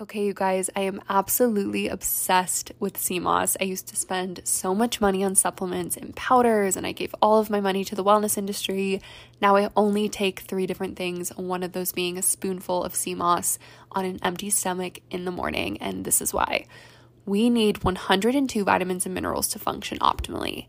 Okay, you guys, I am absolutely obsessed with moss. I used to spend so much money on supplements and powders, and I gave all of my money to the wellness industry. Now I only take three different things, one of those being a spoonful of moss on an empty stomach in the morning, and this is why. We need 102 vitamins and minerals to function optimally.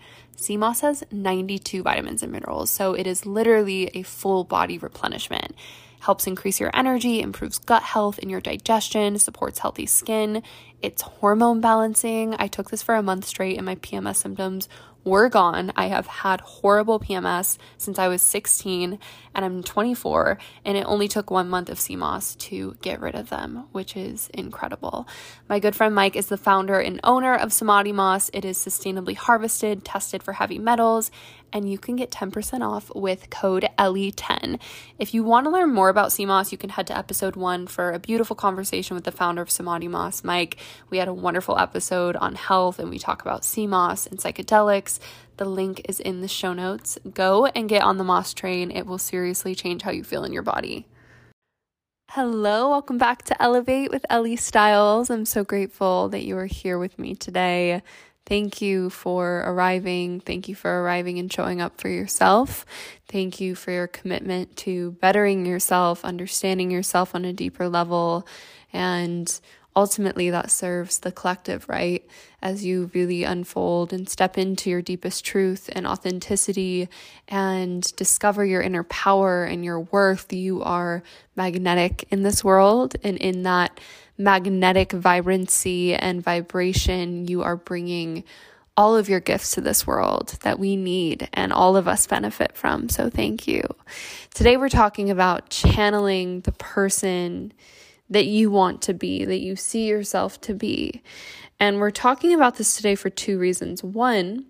Moss has 92 vitamins and minerals, so it is literally a full body replenishment helps increase your energy, improves gut health and your digestion, supports healthy skin. It's hormone balancing. I took this for a month straight and my PMS symptoms were gone. I have had horrible PMS since I was 16 and I'm 24, and it only took one month of moss to get rid of them, which is incredible. My good friend Mike is the founder and owner of Samadhi Moss. It is sustainably harvested, tested for heavy metals, and you can get 10% off with code ELLIE10. If you want to learn more about sea moss, you can head to episode one for a beautiful conversation with the founder of Samadhi Moss, Mike. We had a wonderful episode on health and we talk about sea moss and psychedelics. The link is in the show notes. Go and get on the moss train. It will seriously change how you feel in your body. Hello, welcome back to Elevate with Ellie Styles. I'm so grateful that you are here with me today. Thank you for arriving. Thank you for arriving and showing up for yourself. Thank you for your commitment to bettering yourself, understanding yourself on a deeper level, and ultimately that serves the collective, right? As you really unfold and step into your deepest truth and authenticity and discover your inner power and your worth, you are magnetic in this world. And in that magnetic vibrancy and vibration, you are bringing all of your gifts to this world that we need and all of us benefit from. So, thank you. Today, we're talking about channeling the person that you want to be, that you see yourself to be. And we're talking about this today for two reasons. One,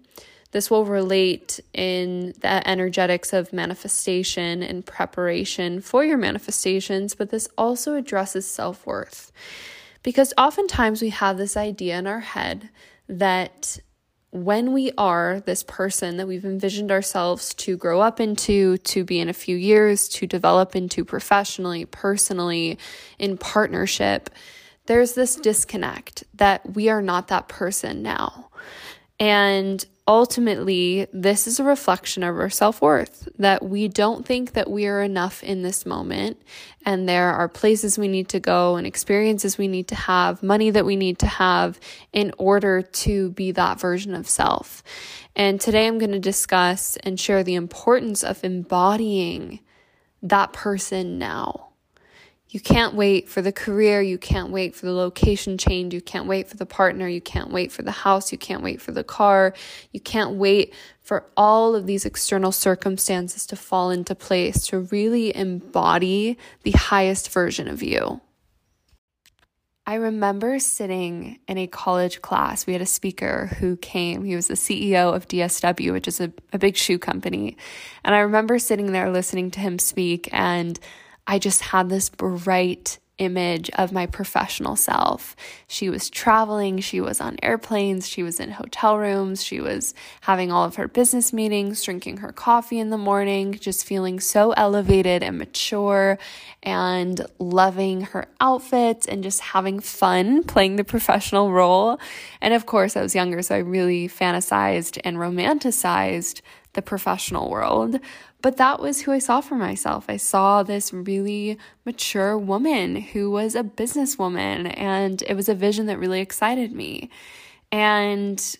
this will relate in the energetics of manifestation and preparation for your manifestations, but this also addresses self worth. Because oftentimes we have this idea in our head that when we are this person that we've envisioned ourselves to grow up into, to be in a few years, to develop into professionally, personally, in partnership, there's this disconnect that we are not that person now. And ultimately, this is a reflection of our self worth that we don't think that we are enough in this moment. And there are places we need to go and experiences we need to have, money that we need to have in order to be that version of self. And today I'm going to discuss and share the importance of embodying that person now you can't wait for the career, you can't wait for the location change, you can't wait for the partner, you can't wait for the house, you can't wait for the car, you can't wait for all of these external circumstances to fall into place to really embody the highest version of you. I remember sitting in a college class. We had a speaker who came. He was the CEO of DSW, which is a, a big shoe company. And I remember sitting there listening to him speak and I just had this bright image of my professional self. She was traveling, she was on airplanes, she was in hotel rooms, she was having all of her business meetings, drinking her coffee in the morning, just feeling so elevated and mature and loving her outfits and just having fun playing the professional role. And of course, I was younger, so I really fantasized and romanticized the professional world. But that was who I saw for myself. I saw this really mature woman who was a businesswoman, and it was a vision that really excited me. And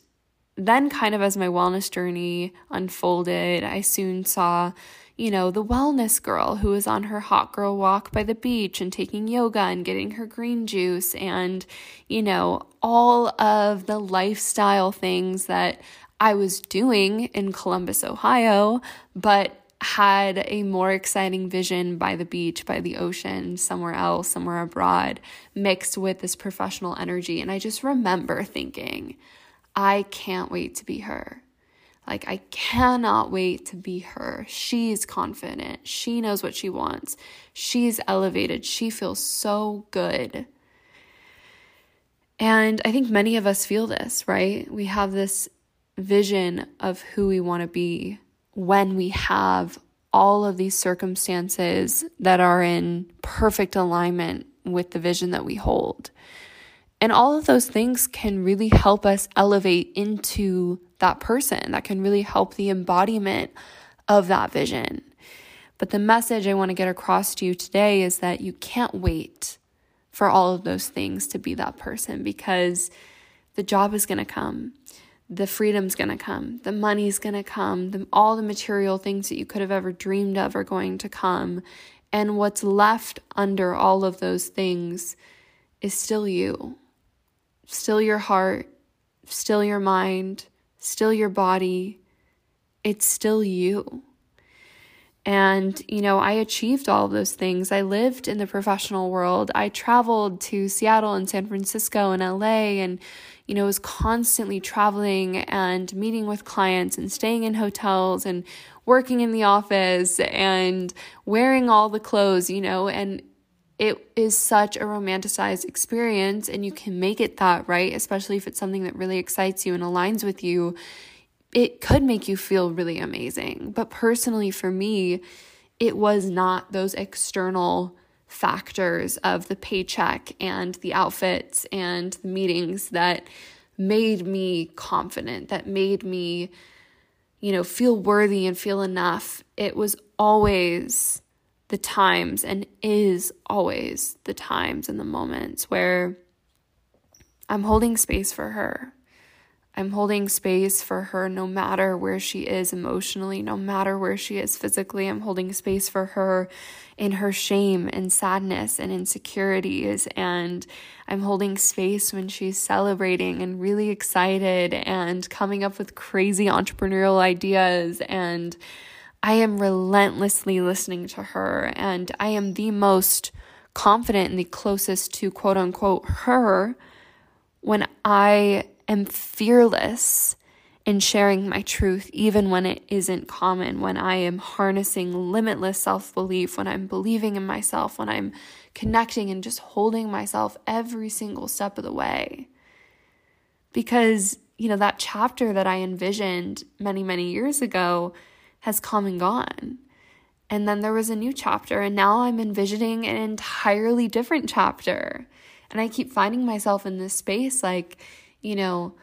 then, kind of as my wellness journey unfolded, I soon saw, you know, the wellness girl who was on her hot girl walk by the beach and taking yoga and getting her green juice, and, you know, all of the lifestyle things that I was doing in Columbus, Ohio, but had a more exciting vision by the beach, by the ocean, somewhere else, somewhere abroad, mixed with this professional energy. And I just remember thinking, I can't wait to be her. Like, I cannot wait to be her. She's confident. She knows what she wants. She's elevated. She feels so good. And I think many of us feel this, right? We have this vision of who we want to be when we have all of these circumstances that are in perfect alignment with the vision that we hold. And all of those things can really help us elevate into that person, that can really help the embodiment of that vision. But the message I want to get across to you today is that you can't wait for all of those things to be that person because the job is going to come. The freedom's going to come. The money's going to come. The, all the material things that you could have ever dreamed of are going to come. And what's left under all of those things is still you, still your heart, still your mind, still your body. It's still you. And, you know, I achieved all of those things. I lived in the professional world. I traveled to Seattle and San Francisco and LA and, you know, was constantly traveling and meeting with clients and staying in hotels and working in the office and wearing all the clothes, you know, and it is such a romanticized experience and you can make it that, right? Especially if it's something that really excites you and aligns with you it could make you feel really amazing. But personally, for me, it was not those external factors of the paycheck and the outfits and the meetings that made me confident, that made me, you know, feel worthy and feel enough. It was always the times and is always the times and the moments where I'm holding space for her I'm holding space for her no matter where she is emotionally, no matter where she is physically. I'm holding space for her in her shame and sadness and insecurities. And I'm holding space when she's celebrating and really excited and coming up with crazy entrepreneurial ideas. And I am relentlessly listening to her. And I am the most confident and the closest to quote unquote her when I am fearless in sharing my truth, even when it isn't common, when I am harnessing limitless self belief, when I'm believing in myself, when I'm connecting and just holding myself every single step of the way. Because, you know, that chapter that I envisioned many, many years ago has come and gone. And then there was a new chapter, and now I'm envisioning an entirely different chapter. And I keep finding myself in this space like, you know,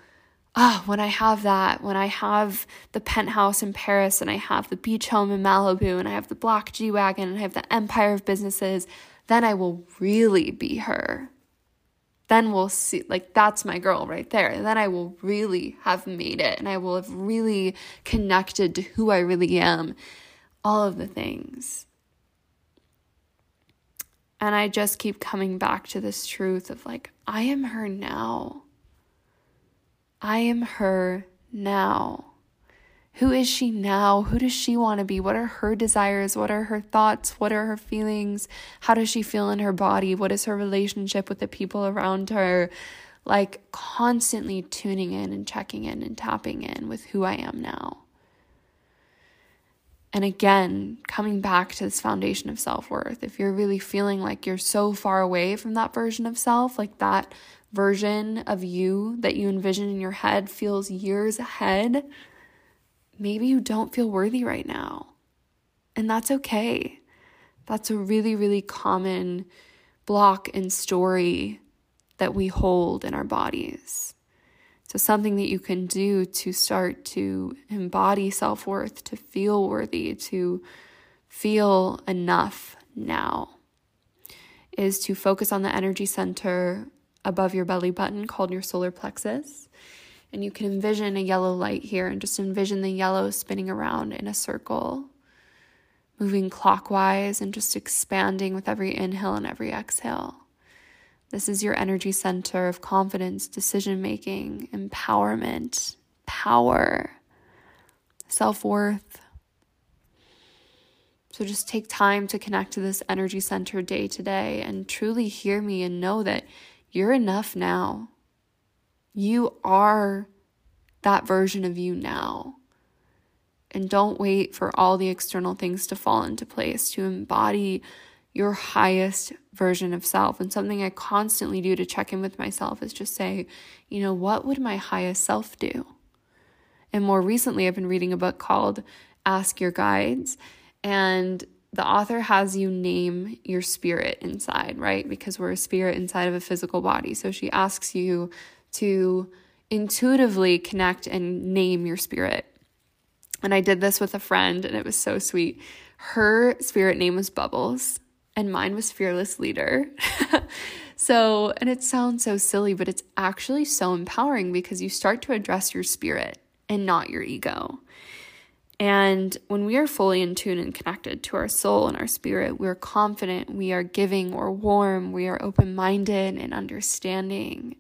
ah, oh, when I have that, when I have the penthouse in Paris and I have the beach home in Malibu and I have the black G Wagon and I have the empire of businesses, then I will really be her. Then we'll see, like, that's my girl right there. And then I will really have made it and I will have really connected to who I really am. All of the things. And I just keep coming back to this truth of like, I am her now. I am her now. Who is she now? Who does she want to be? What are her desires? What are her thoughts? What are her feelings? How does she feel in her body? What is her relationship with the people around her? Like constantly tuning in and checking in and tapping in with who I am now. And again, coming back to this foundation of self worth, if you're really feeling like you're so far away from that version of self, like that version of you that you envision in your head feels years ahead, maybe you don't feel worthy right now. And that's okay. That's a really, really common block and story that we hold in our bodies. So, something that you can do to start to embody self worth, to feel worthy, to feel enough now, is to focus on the energy center above your belly button called your solar plexus. And you can envision a yellow light here and just envision the yellow spinning around in a circle, moving clockwise and just expanding with every inhale and every exhale. This is your energy center of confidence, decision making, empowerment, power, self worth. So just take time to connect to this energy center day to day and truly hear me and know that you're enough now. You are that version of you now. And don't wait for all the external things to fall into place to embody your highest version of self. And something I constantly do to check in with myself is just say, you know, what would my highest self do? And more recently, I've been reading a book called Ask Your Guides. And the author has you name your spirit inside, right? Because we're a spirit inside of a physical body. So she asks you to intuitively connect and name your spirit. And I did this with a friend, and it was so sweet. Her spirit name was Bubbles, and mine was Fearless Leader. so, and it sounds so silly, but it's actually so empowering because you start to address your spirit and not your ego. And when we are fully in tune and connected to our soul and our spirit, we're confident, we are giving, we're warm, we are open minded and understanding.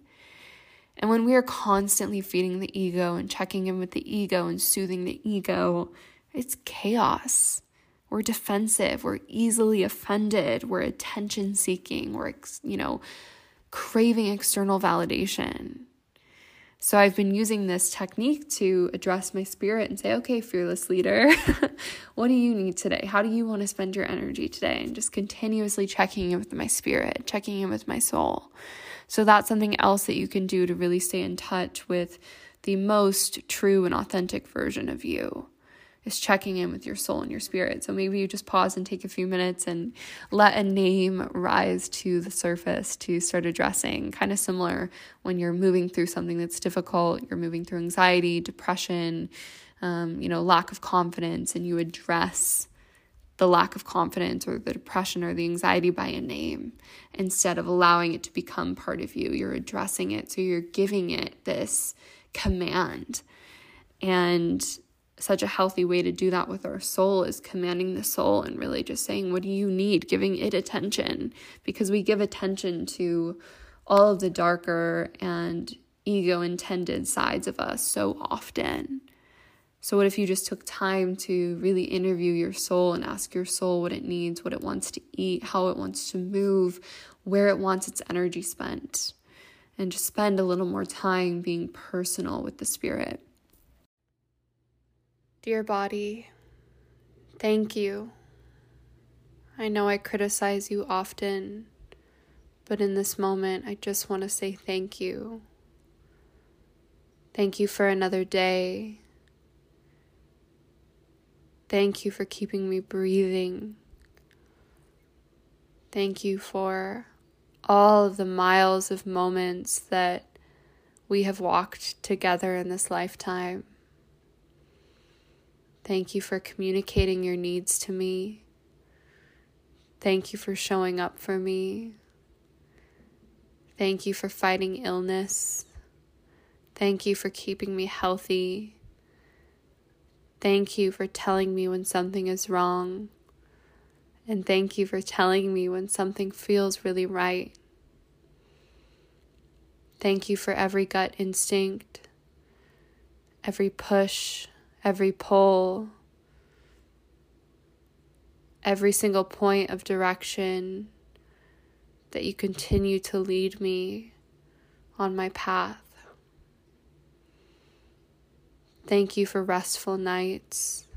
And when we are constantly feeding the ego and checking in with the ego and soothing the ego, it's chaos. We're defensive, we're easily offended, we're attention seeking, we're, you know, craving external validation. So I've been using this technique to address my spirit and say, okay, fearless leader, what do you need today? How do you want to spend your energy today? And just continuously checking in with my spirit, checking in with my soul. So that's something else that you can do to really stay in touch with the most true and authentic version of you is checking in with your soul and your spirit. So maybe you just pause and take a few minutes and let a name rise to the surface to start addressing. Kind of similar when you're moving through something that's difficult, you're moving through anxiety, depression, um, you know, lack of confidence, and you address the lack of confidence or the depression or the anxiety by a name instead of allowing it to become part of you. You're addressing it. So you're giving it this command. And such a healthy way to do that with our soul is commanding the soul and really just saying, What do you need? Giving it attention because we give attention to all of the darker and ego intended sides of us so often. So, what if you just took time to really interview your soul and ask your soul what it needs, what it wants to eat, how it wants to move, where it wants its energy spent, and just spend a little more time being personal with the spirit? Dear body, thank you. I know I criticize you often, but in this moment, I just want to say thank you. Thank you for another day. Thank you for keeping me breathing. Thank you for all of the miles of moments that we have walked together in this lifetime. Thank you for communicating your needs to me. Thank you for showing up for me. Thank you for fighting illness. Thank you for keeping me healthy. Thank you for telling me when something is wrong. And thank you for telling me when something feels really right. Thank you for every gut instinct, every push, every pull, every single point of direction that you continue to lead me on my path. Thank you for restful nights.